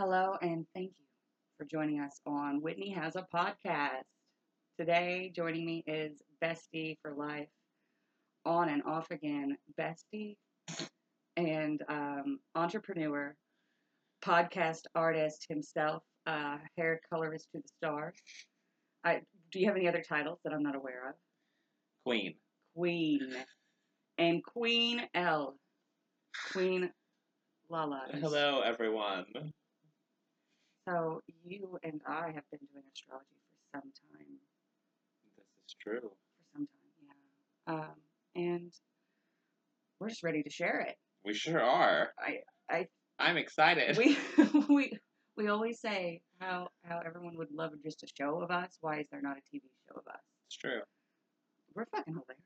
Hello, and thank you for joining us on Whitney Has a Podcast. Today, joining me is Bestie for Life, on and off again, Bestie, and um, entrepreneur, podcast artist himself, uh, hair colorist to the stars. I, do you have any other titles that I'm not aware of? Queen. Queen. And Queen L. Queen Lala. Hello, everyone. So you and I have been doing astrology for some time. This is true. For some time, yeah. Um, and we're just ready to share it. We sure are. I, I, I'm excited. we, we, we always say how how everyone would love just a show of us. Why is there not a TV show of us? it's true. We're fucking hilarious.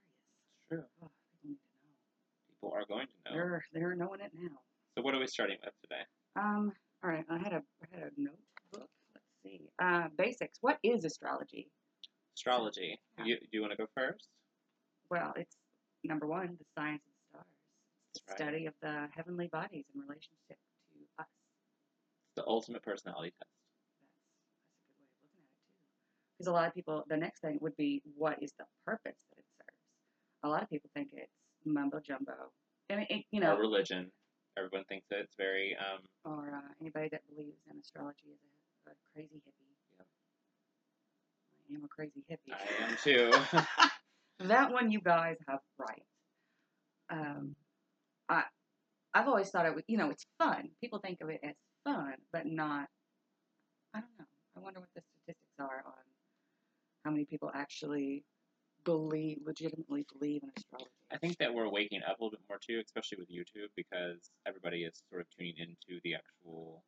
It's true. Oh, people need to People are going to know. know. They're they're knowing it now. So, what are we starting with today? Um. All right. I had a I had a notebook. Let's see. Uh, basics. What is astrology? Astrology. Yeah. You, do you want to go first? Well, it's number one, the science of the stars. It's the Right. study of the heavenly bodies in relationship to us. It's the ultimate personality test. That's that's a good way of looking at it too. Because a lot of people, the next thing would be, what is the purpose that it serves? A lot of people think it's mumbo jumbo. I mean, it, you know, Our religion. Everyone thinks that it's very. Um, or uh, anybody that believes in astrology is a, a crazy hippie. Yep. I am a crazy hippie. I am too. that one you guys have right. Um, I I've always thought it was you know it's fun. People think of it as fun, but not. I don't know. I wonder what the statistics are on how many people actually believe, legitimately believe in astrology. I think that we're waking up a little bit more too, especially with YouTube, because everybody is sort of tuning into the actual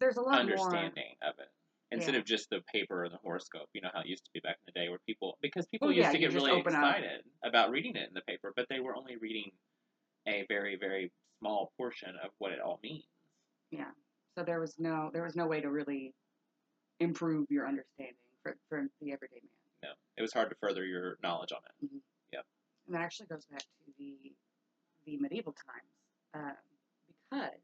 there's a lot more. understanding of it instead Yeah. of just the paper or the horoscope. You know how it used to be back in the day, where people because people Well, used yeah, to get really open up. excited about reading it in the paper, but they were only reading a very very small portion of what it all means. Yeah. So there was no there was no way to really improve your understanding for, for the everyday man. No, it was hard to further your knowledge on it. Yeah. And that actually goes back to the the medieval times um, because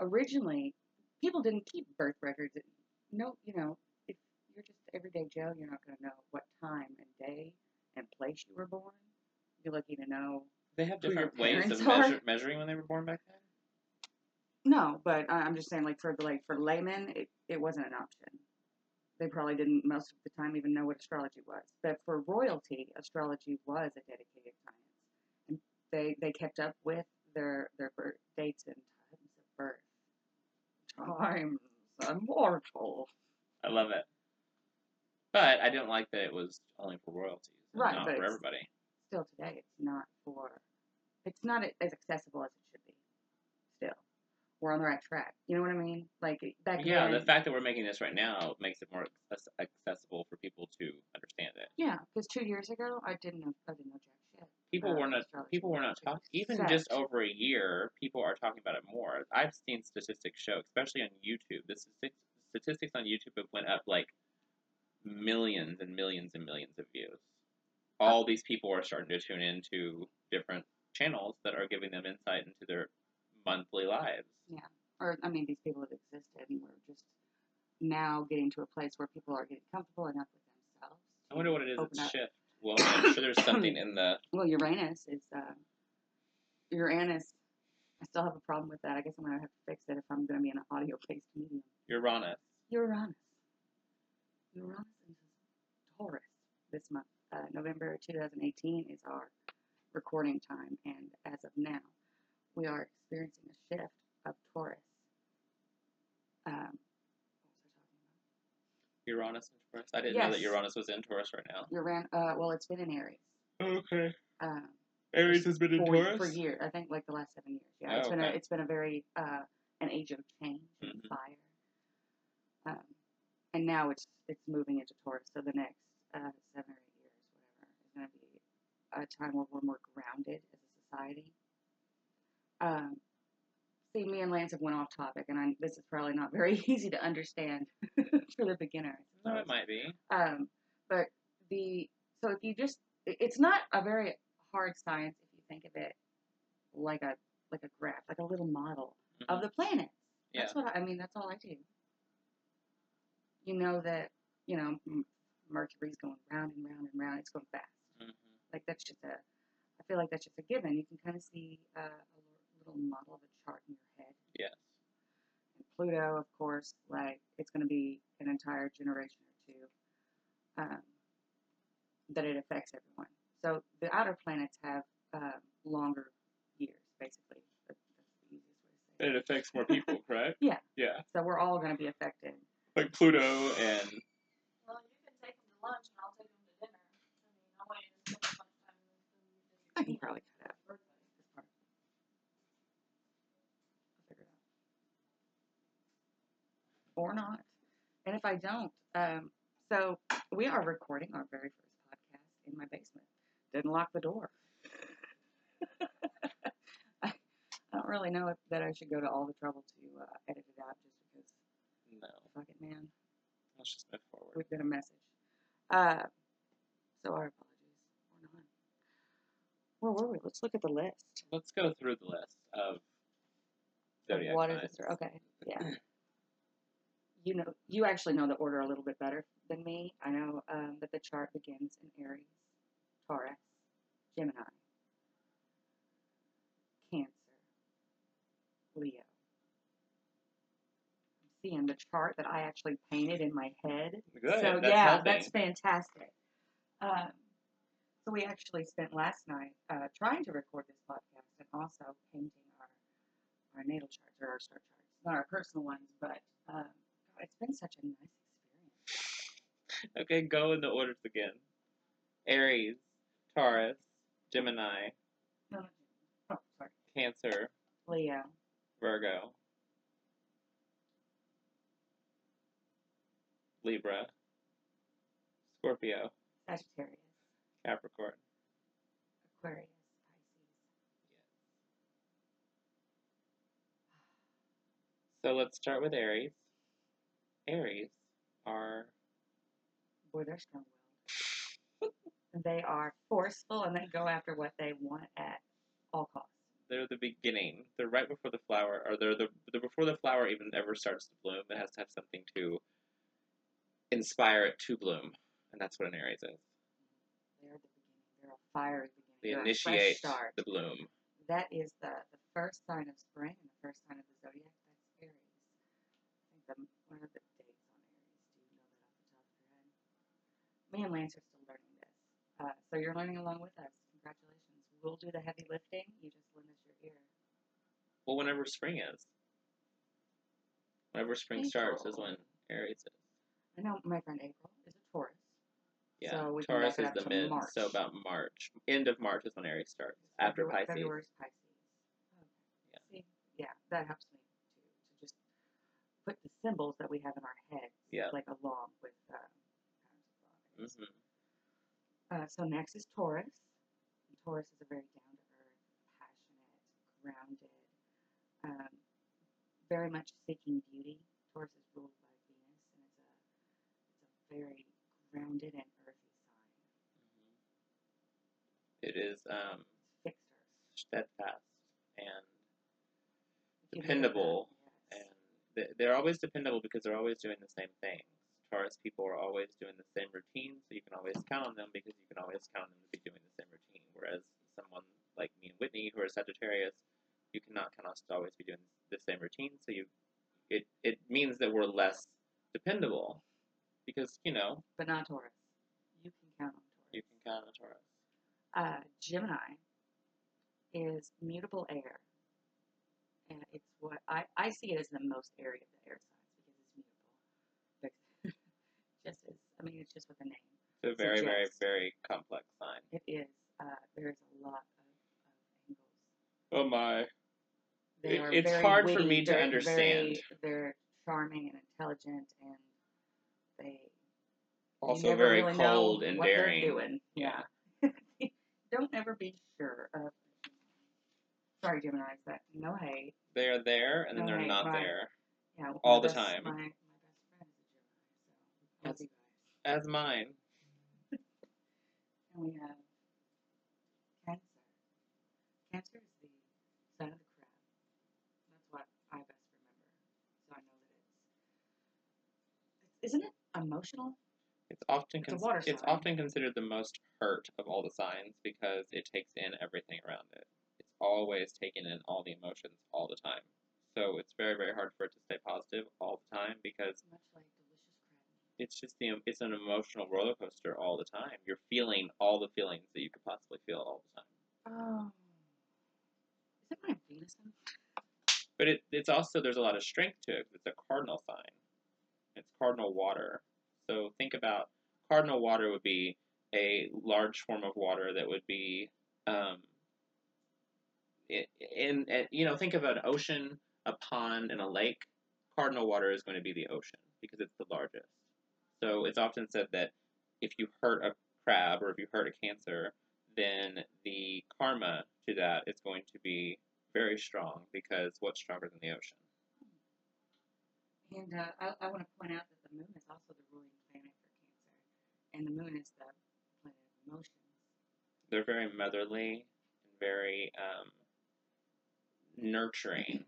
originally people didn't keep birth records. No, you know, if you're just everyday Joe, you're not going to know what time and day and place you were born. You're lucky to know. They have Who your different ways parents of are. measure, measuring when they were born back then. No, but I- I'm just saying, like for the like for laymen, it, it wasn't an option. They probably didn't most of the time even know what astrology was. But for royalty, astrology was a dedicated science, and they they kept up with their their birth dates and times of birth. Times immortal. I love it, but I didn't like that it was only for royalties, Right, not but for everybody. Still today, it's not for. It's not as accessible as it should be. Still, we're on the right track. You know what I mean? Like back Yeah, then. the fact that we're making this right now makes it more accessible for people to understand it. Yeah, because two years ago I didn't know I didn't know jack shit. People were not people were not talking even just over a year. People are talking about it more. I've seen statistics show, especially on YouTube. The statistics on YouTube have went up like millions and millions and millions of views. All these people are starting to tune into different channels that are giving them insight into their monthly lives. Yeah. Or I mean, these people have existed, and we're just now getting to a place where people are getting comfortable enough with themselves. I wonder what it is. It's shift. Well, I'm sure there's something in the. Well, Uranus is uh, Uranus. I still have a problem with that. I guess I'm gonna have to fix it if I'm gonna be in an audio-based medium. Uranus. Uranus. Uranus is Taurus this month. Uh, November 2018 is our recording time, and as of now, we are experiencing a shift of Taurus. Um, what was I talking about? Uranus and Taurus. I didn't know that Uranus was in Taurus right now. Uran- uh, well, it's been in Aries. Okay. Um, Aries has been in Taurus. for years. I think like the last seven years. Yeah, Oh, it's been a, it's been a very uh, an age of change and Mhm. fire. Um, and now it's it's moving into Taurus. So the next uh, seven or eight years, whatever, is going to be a time where we're more grounded as a society. Um, see, me and Lance have went off topic, and I, this is probably not very easy to understand for the beginner. No, it might be. Um, but the so if you just it's not a very hard science if you think of it like a like a graph, like a little model of Mhm. the planets. Yeah. That's what I, I mean. That's all I do. you know that you know Mercury's going round and round and round. It's going fast. hmm Like that's just a. I feel like that's just a given. You can kind of see uh, a little model of a chart in your head. Yes. And Pluto, of course, like it's going to be an entire generation or two um, that it affects everyone. So the outer planets have um, longer years, basically. That's the easiest way to say And it. it affects more people, correct? Yeah. Yeah. So we're all going to be affected. Like Pluto and Well, you can take them to lunch and I'll take them to dinner. I mean, I want you to spend as much time I can probably cut out this part. I'll figure it out. Or not. And if I don't, um, so we are recording our very first podcast in my basement. Didn't lock the door. I, I don't really know if, that I should go to all the trouble to uh, edit it out just because, no. fuck it, man. Let's just move forward. We've got a message. Uh, so our apologies. Or not. Where were we? Let's look at the list. Let's go through the list of zodiac what is signs. it? Okay, yeah. You know, you actually know the order a little bit better than me. I know um, that the chart begins in Aries, Taurus, Gemini, Cancer, Leo. I'm seeing the chart that I actually painted in my head. Good. So that's yeah, helping. that's fantastic. Um, so we actually spent last night uh, trying to record this podcast and also painting our our natal charts or our star charts, not our personal ones, but um, it's been such a nice experience. Okay, go in the orders again. Aries, Taurus, Gemini, No, oh, sorry, Cancer, Leo, Virgo, Libra, Scorpio, Sagittarius, Capricorn. Aquarius, Pisces. Yes. So let's start with Aries. Aries are Boy, they're strong-willed. They are forceful and they go after what they want at all costs. they're the beginning. They're right before the flower, or they're the before the flower even ever starts to bloom. It has to have something to inspire it to bloom, and that's what an Aries is. They're the beginning. They're a fiery beginning. They They're initiate the bloom. That is the, the first sign of spring and the first sign of the zodiac. That's Aries. I think the, what are the dates on Aries? Do you know that off the top of your head? Me and Lance are still learning this. Uh, so you're learning along with us. Congratulations. We'll do the heavy lifting. You just lend us your ear. Well, whenever spring is, whenever spring starts is when Aries is. I know my friend April is a Taurus. Yeah, So Taurus is the mid, March. so about March. End of March is when Aries starts. After February, Pisces. February's Pisces. Okay. See, yeah, that helps me too to just put the symbols that we have in our heads, Yeah. like along with um, patterns of thought. hmm Uh, so next is Taurus. And Taurus is a very down to earth, passionate, grounded, um, very much seeking beauty. Taurus is ruled by Venus, and it's a it's a very grounded and earthy sign. It is um, It's fixed earth. steadfast and If you look at Dependable yes. and they- they're always dependable because they're always doing the same Taurus people are always doing the same routine, so you can always count on them because you can always count on them to be doing the same routine. Whereas someone like me and Whitney, who are Sagittarius, you cannot count on us to always be doing the same routine. So you, it it means that we're less dependable because you know but not Taurus. You can count on Taurus. you can count on Taurus. Uh, Gemini is mutable air. And it's what I, I see it as the most airy of the air signs because it's mutable. But just as, I mean, it's just the name. It's a very very Suggests. very complex sign. It is. Uh, there's a lot of, of angles. Oh my! They It- it's hard for me to very- understand. Very, they're charming and intelligent, and they Also never very really know cold and what daring. They're doing. Yeah. Don't ever be sure of. Sorry, Gemini's. That no hate. They are there and then No, they're not right. there. Yeah, All the time. My, my best friend is a Gemini, so love That's- you guys. As mine. And we have Cancer. Cancer is the sign of the crab. That's what I best remember. So I know that it's. isn't it emotional. It's often It's water it's often considered the most hurt of all the signs because it takes in everything around it. It's always taking in all the emotions all the time. So it's very very hard for it to stay positive all the time because Much like. It's just the it's an emotional roller coaster all the time. You're feeling all the feelings that you could possibly feel all the time. Oh. Is it my Venus? But it, it's also there's a lot of strength to it. it's a cardinal sign. It's cardinal water. So think about cardinal water would be a large form of water that would be um, i- in, in you know think of an ocean, a pond, and a lake. Cardinal water is going to be the ocean because it's the largest. So it's often said that if you hurt a crab or if you hurt a cancer, then the karma to that is going to be very strong because what's stronger than the ocean? And uh, I, I want to point out that the moon is also the ruling planet for Cancer, and the moon is the planet of emotions. They're very motherly and very um, nurturing.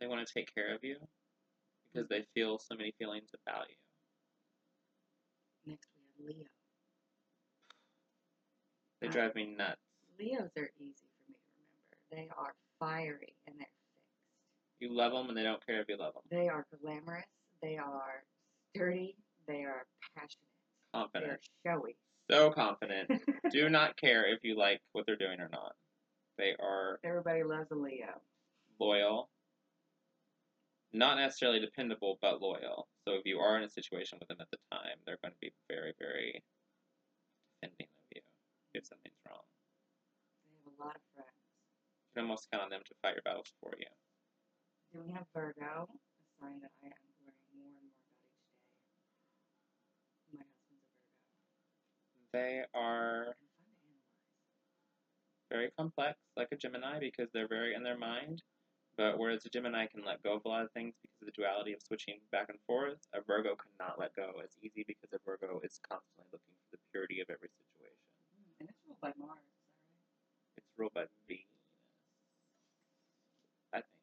They want to take care of you because they feel so many feelings about you. Next, we have Leo. They Uh, drive me nuts. Leos are easy for me to remember. They are fiery and they're fixed. You love them and they don't care if you love them. They are glamorous. They are sturdy. They are passionate. Confident. They are showy. So confident. Do not care if you like what they're doing or not. They are Everybody loves a Leo. loyal, not necessarily dependable, but loyal. So if you are in a situation with them at the time, they're going to be very, very defending of you if something's wrong. They have a lot of friends. You can almost count on them to fight your battles for you. Then we have Virgo, a sign that I am learning more and more about each day. My husband's a Virgo. They are And fun to analyze. very complex, like a Gemini, because they're very in their mind. But whereas a Gemini can let go of a lot of things because of the duality of switching back and forth, a Virgo cannot let go as easy because a Virgo is constantly looking for the purity of every situation. Mm, And it's ruled by Mars, is that right? It's ruled by Venus. I think.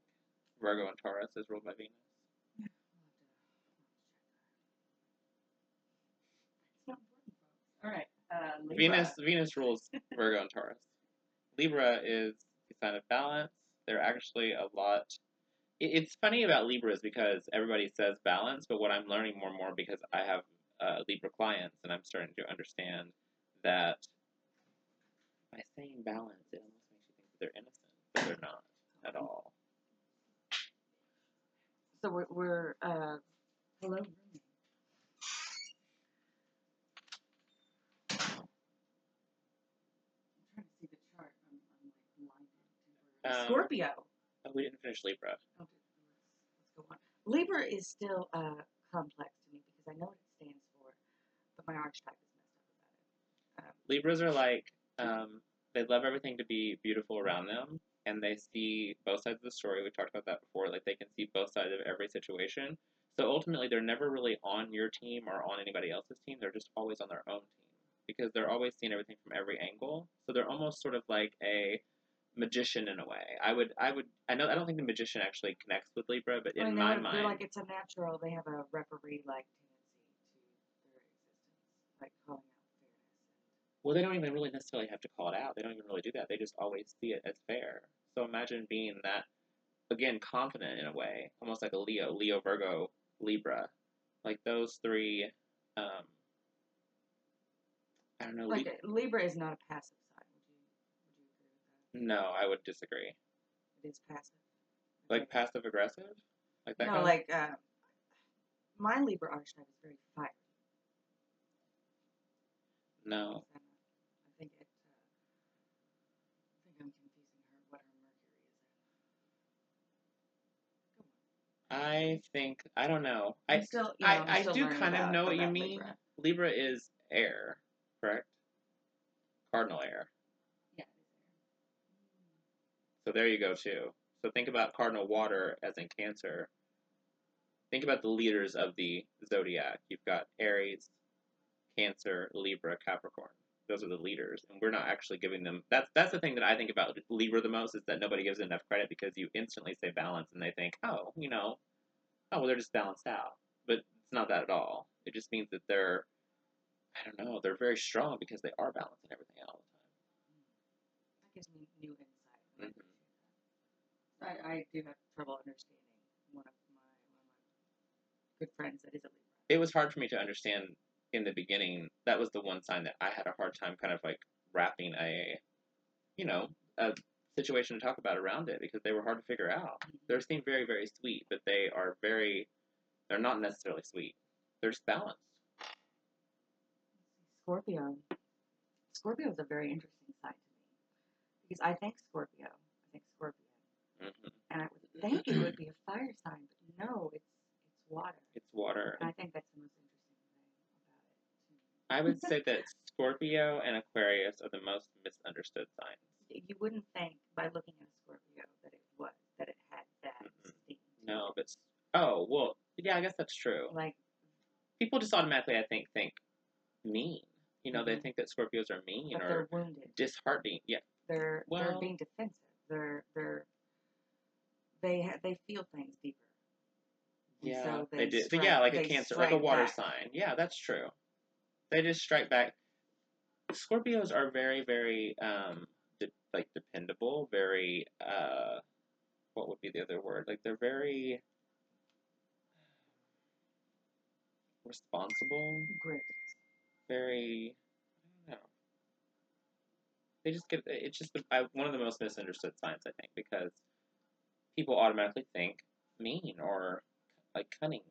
Virgo and Taurus is ruled by Venus. We'll have to, we'll have to check that. It's not important, folks. All right. Uh, Venus Venus rules Virgo and Taurus. Libra is the sign of balance. They're actually a lot. It's funny about Libras because everybody says balance, but what I'm learning more and more because I have uh, Libra clients and I'm starting to understand that by saying balance, it almost makes you think that they're innocent, but they're not at all. So we're, we're uh, hello, roommate. I'm trying to see the chart. I'm, I'm like blinded. temporarily. Um, Scorpio. Oh, we didn't finish Libra. Okay, let's, let's go on. Libra is still uh, complex to me because I know what it stands for, but my archetype is messed up about it. Um, Libras are like um, they love everything to be beautiful around them, and they see both sides of the story. We talked about that before. Like they can see both sides of every situation. So ultimately, they're never really on your team or on anybody else's team. They're just always on their own team because they're always seeing everything from every angle. So they're almost sort of like a magician in a way. I would, I would, I know, I don't think the magician actually connects with Libra, but in my mind, they're like it's a natural. They have a referee-like tendency to their existence, like calling out fairness. Well, they don't even really necessarily have to call it out. They don't even really do that. They just always see it as fair. So imagine being that, again, confident in a way, almost like a Leo, Leo, Virgo, Libra, like those three. Um, I don't know. Like uh, Libra is not a passive sign. Would you would you agree with that? No, I would disagree. It is passive. Like Okay. passive aggressive, like that. no, kind like uh, my Libra archetype is very fiery. no. I think it. Uh, I think I'm confusing her. What her Mercury is at. Go on. I think I don't know. I'm I still, you know, I, I do kind of know what you mean. Libra. Libra is air, correct? Cardinal air. So there you go too. So think about cardinal water as in Cancer. Think about the leaders of the zodiac. You've got Aries, Cancer, Libra, Capricorn. Those are the leaders, and we're not actually giving them. That's that's the thing that I think about Libra the most is that nobody gives enough credit because you instantly say balance, and they think, oh, you know, oh well, they're just balanced out. But it's not that at all. It just means that they're, I don't know, they're very strong because they are balancing everything out all the time. That gives me new insight. Mhm. that. I, I do have trouble understanding one of my one of my good friends that is a Libra. it was hard for me to understand in the beginning. That was the one sign that I had a hard time kind of like wrapping a, you know, a situation to talk about around it because they were hard to figure out. Mm-hmm. They seem very, very sweet, but they are very, they're not necessarily sweet. They're just balanced. Scorpio. Scorpio is a very interesting sign to me because I think Scorpio. I think Scorpio, hmm and I would think it would be a fire sign, but no, it's it's water. It's water. And I think that's the most interesting thing about it. I would say that Scorpio and Aquarius are the most misunderstood signs. You wouldn't think by looking at a Scorpio that it was that it had that to No, but oh well, yeah, I guess that's true. like People just automatically, I think, think mean. You know, they Mhm. think that Scorpios are mean but or wounded. disheartening. Yeah, They're they're being defensive. They're they're they ha- they feel things deeper. And Yeah, so they, they do. strike- yeah, like a cancer, like a water back. sign. Yeah, that's true. They just strike back. Scorpios are very, very um, de- like dependable. Very, uh, what would be the other word? Like they're very responsible. Grit. Very, I don't know. They just get. It's just the, I, one of the most misunderstood signs, I think, because people automatically think mean or like cunning.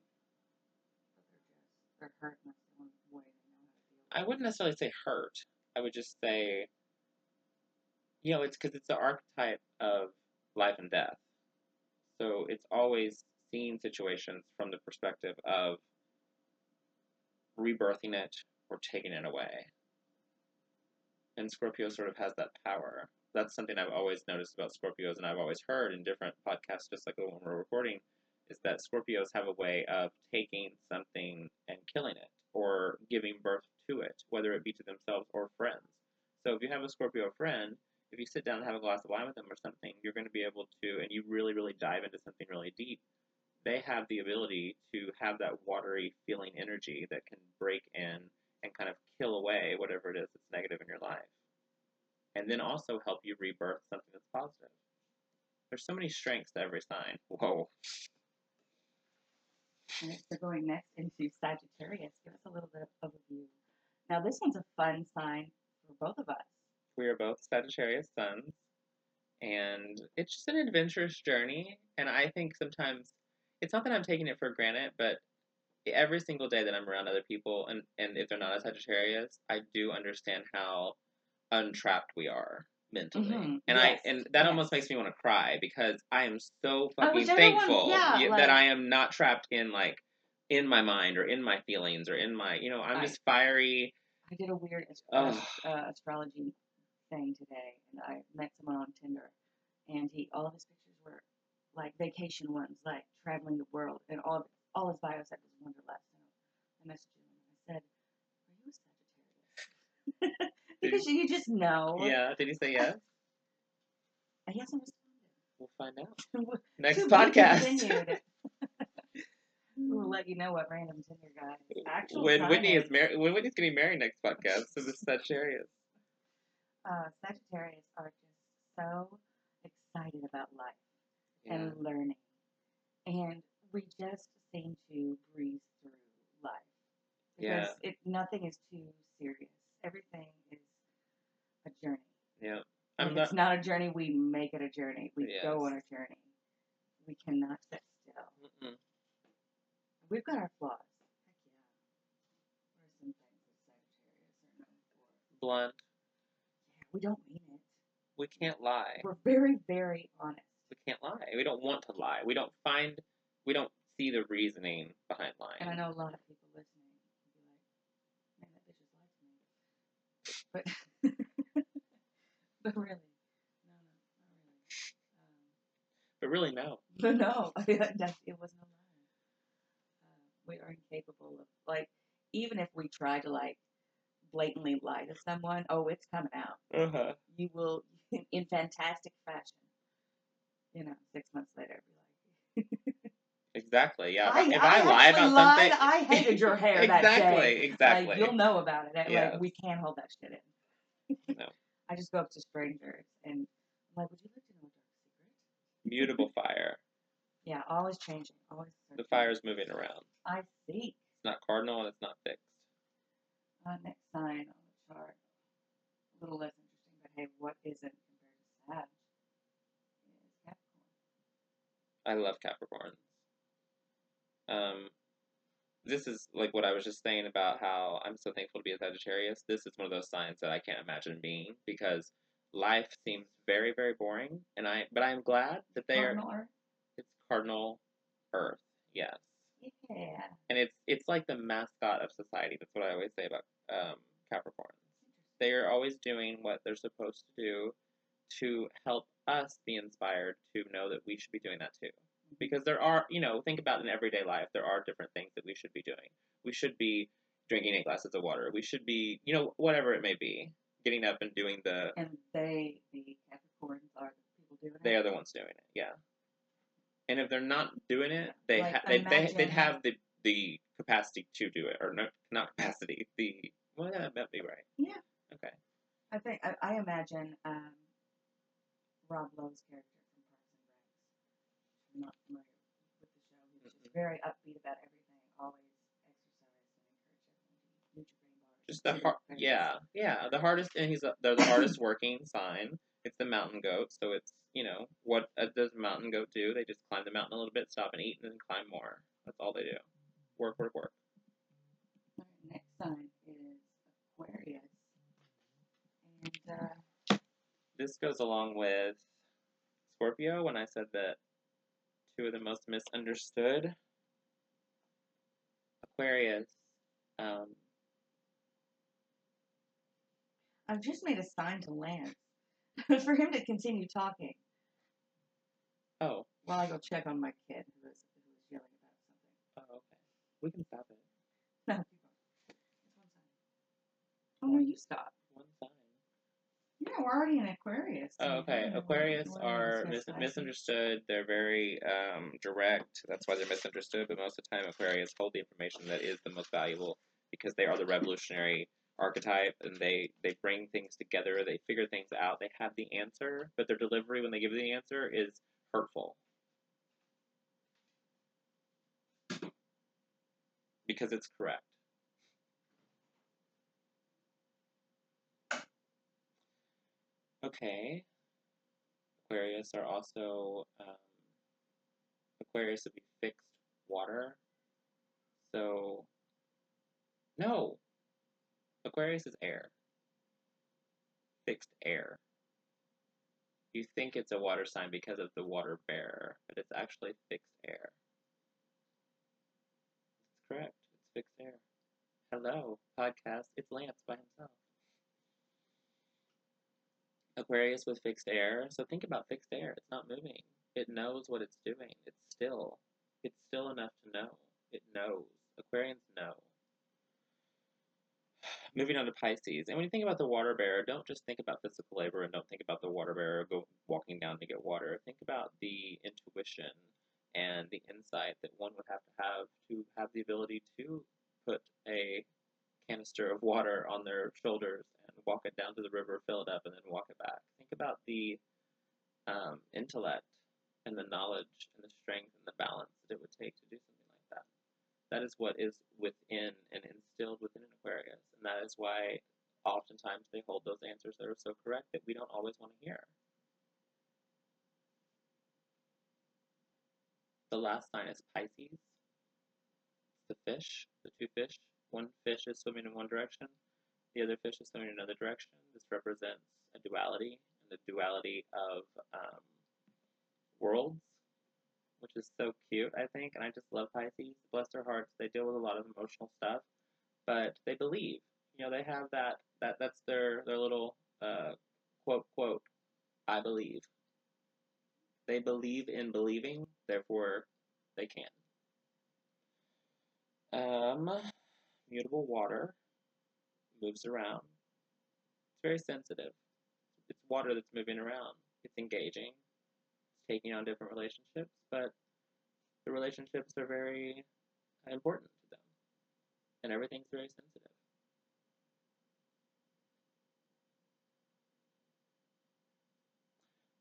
But they're just they're hurt. and That's the one way they know how to deal. with I wouldn't necessarily say hurt. I would just say, you know, it's because it's the archetype of life and death. So it's always seeing situations from the perspective of rebirthing it or taking it away. And Scorpio sort of has that power. That's something I've always noticed about Scorpios, and I've always heard in different podcasts, just like the one we're recording, is that Scorpios have a way of taking something and killing it or giving birth to it, whether it be to themselves or friends. So if you have a Scorpio friend, if you sit down and have a glass of wine with them or something, you're going to be able to, and you really, really dive into something really deep. They have the ability to have that watery feeling energy that can break in and kind of kill away whatever it is that's negative in your life. And then also help you rebirth something that's positive. There's so many strengths to every sign. Whoa. And if they're going next into Sagittarius, give us a little bit of a view. Now, this one's a fun sign for both of us. We are both Sagittarius suns, and it's just an adventurous journey. And I think sometimes it's not that I'm taking it for granted, but every single day that I'm around other people, and, and if they're not a Sagittarius, I do understand how untrapped we are mentally. Mhm, And yes, I and that almost makes me want to cry because I am so fucking wish everyone- thankful yeah, y- like- that I am not trapped in like in my mind or in my feelings or in my you know I'm I- just fiery. I did a weird uh, astrology thing today, and I met someone on Tinder, and he all of his pictures were like vacation ones, like traveling the world, and all of, all his bio said was Wanderlust. And I messaged him and I said, "Are you a Sagittarius?" because you just know. Yeah, did he say yes? I guess I'm responded. We'll find out. Next podcast. we will let you know what random Tinder guy his actual when Whitney is married, when Whitney's getting married next podcast, so this Sagittarius. uh, Sagittarius are just so excited about life Yeah. and learning, and we just seem to breeze through life because it nothing is too serious. Everything is a journey. Yeah. I'm it's not. not a journey, we make it a journey. We go on a journey. We cannot sit still. Mm-mm. We've got our flaws. Heck yeah. What are some things that Sagittarius are known for? Blunt. Yeah, we don't mean it. We can't lie. We're very, very honest. We can't lie. We don't want to lie. We don't find. We don't see the reasoning behind lying. And I know a lot of people listening will be like, man, that bitch is like me. But, but really, no, no, not really. Um, But really, no. But no, that, it was no lie. Uh, we are incapable of like, even if we try to like blatantly lie to someone, oh, it's coming out. Uh huh. You will, in fantastic fashion. You know, six months later, be like, exactly. Yeah. I, if I I, lie about lied. something, I hated your hair that exactly, day. exactly. Like, you'll know about it. Like, Yes. we can't hold that shit in. No. I just go up to strangers and I'm like, would you like to know a dark secret? Mutable fire. Yeah, always changing. Always. The searching. fire's moving around. I see. It's not cardinal and it's not fixed. Uh, next sign on the chart. A little less interesting, but hey, what isn't compared to Sag? Is Capricorn. I love Capricorns. Um, this is like what I was just saying about how I'm so thankful to be a Sagittarius. This is one of those signs that I can't imagine being because life seems very, very boring, and I but I'm glad that they are. Cardinal Earth? It's cardinal Earth, yes, Yeah. and it's it's like the mascot of society. That's what I always say about um, Capricorns. They are always doing what they're supposed to do to help us be inspired to know that we should be doing that too because there are, you know, think about in everyday life, there are different things that we should be doing. We should be drinking eight glasses of water. We should be, you know, whatever it may be, getting up and doing the. And they, the Capricorns, are the people doing it. They are the ones doing it, yeah. And if they're not doing it, they like, ha- they, they they'd have the the capacity to do it, or no, not capacity. The well, yeah, that'd be right. Yeah. Okay. I think I, I imagine um, Rob Lowe's character from Parks and Rec. Not familiar with the show. Just very upbeat about everything. Always exercise and encourage everyone to eat Nutri-Grain bars. Just the hard, yeah, yeah. The hardest, and he's a- they're the hardest working sign. It's the mountain goat, so it's you know what uh, does a mountain goat do? They just climb the mountain a little bit, stop and eat, and then climb more. That's all they do. Work, work, work. Next sign is Aquarius, and uh, This goes along with Scorpio when I said that two of the most misunderstood. Aquarius. Um, I've just made a sign to Lance for him to continue talking oh, while I go check on my kid who is who is yelling about something. oh, okay. We can stop it. No, keep going. It's one sign. Oh no, you stop. Yeah, we're already in Aquarius. Oh, okay. Aquarius are mis- misunderstood. They're very um, direct. That's why they're misunderstood. But most of the time, Aquarius hold the information that is the most valuable because they are the revolutionary archetype, and they they bring things together. They figure things out. They have the answer, but their delivery when they give the answer is hurtful because it's correct. Okay. Aquarius are also um, Aquarius would be fixed water. So no, Aquarius is air. Fixed air. You think it's a water sign because of the water bearer, but it's actually fixed air. It's correct. It's fixed air. Hello, podcast. It's Lance by himself. Aquarius with fixed air. So think about fixed air. It's not moving. It knows what it's doing. It's still. It's still enough to know. It knows. Aquarians know. Moving on to Pisces. And when you think about the water bearer, don't just think about physical labor and don't think about the water bearer go walking down to get water. Think about the intuition and the insight that one would have to have to have the ability to put a canister of water on their shoulders and walk it down to the river, fill it up, and then walk it back. Think about the um, intellect and the knowledge and the strength and the balance that it would take to do something like that. That is what is within and instilled within an Aquarius, and that is why oftentimes they hold those answers that are so correct that we don't always want to hear. The last sign is Pisces. It's The fish, the two fish. One fish is swimming in one direction, the other fish is swimming in another direction. This represents a duality, and the duality of um, worlds, which is so cute, I think. And I just love Pisces. Bless their hearts. They deal with a lot of emotional stuff, but they believe. You know, they have that that that's their their little uh, quote quote. I believe. They believe in believing, therefore they can. Um, mutable water moves around. It's very sensitive. It's water that's moving around. It's engaging. It's taking on different relationships, but the relationships are very important to them, and everything's very sensitive.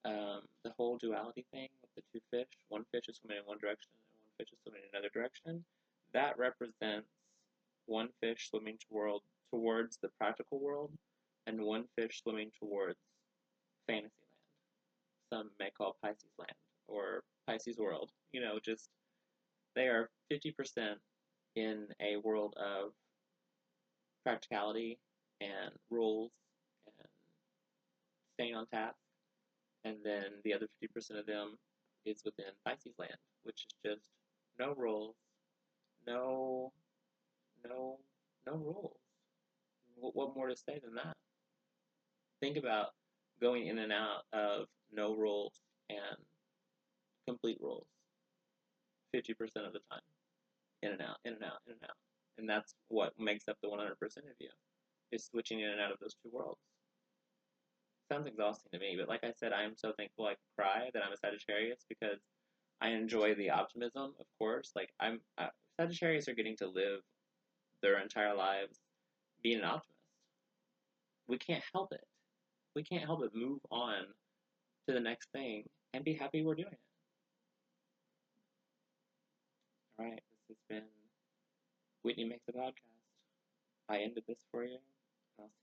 Um, the whole duality thing with the two fish, one fish is swimming in one direction and one fish is swimming in another direction, that represents one fish swimming toward, towards the practical world and one fish swimming towards fantasy land. Some may call Pisces land or Pisces world. You know, just they are 50% in a world of practicality and rules and staying on task and then the other 50% of them is within Pisces land, which is just no rules, no, no, no rules. What, what more to say than that? Think about going in and out of no rules and complete rules 50% of the time. In and out, in and out, in and out. And that's what makes up the 100% of you, is switching in and out of those two worlds sounds exhausting to me, but like I said, I am so thankful I can cry that I'm a Sagittarius because I enjoy the optimism, of course. Like I'm uh, Sagittarius are getting to live their entire lives being an optimist. We can't help it. We can't help but move on to the next thing and be happy we're doing it. All right, this has been Whitney Makes a Podcast. I ended this for you, and I'll see you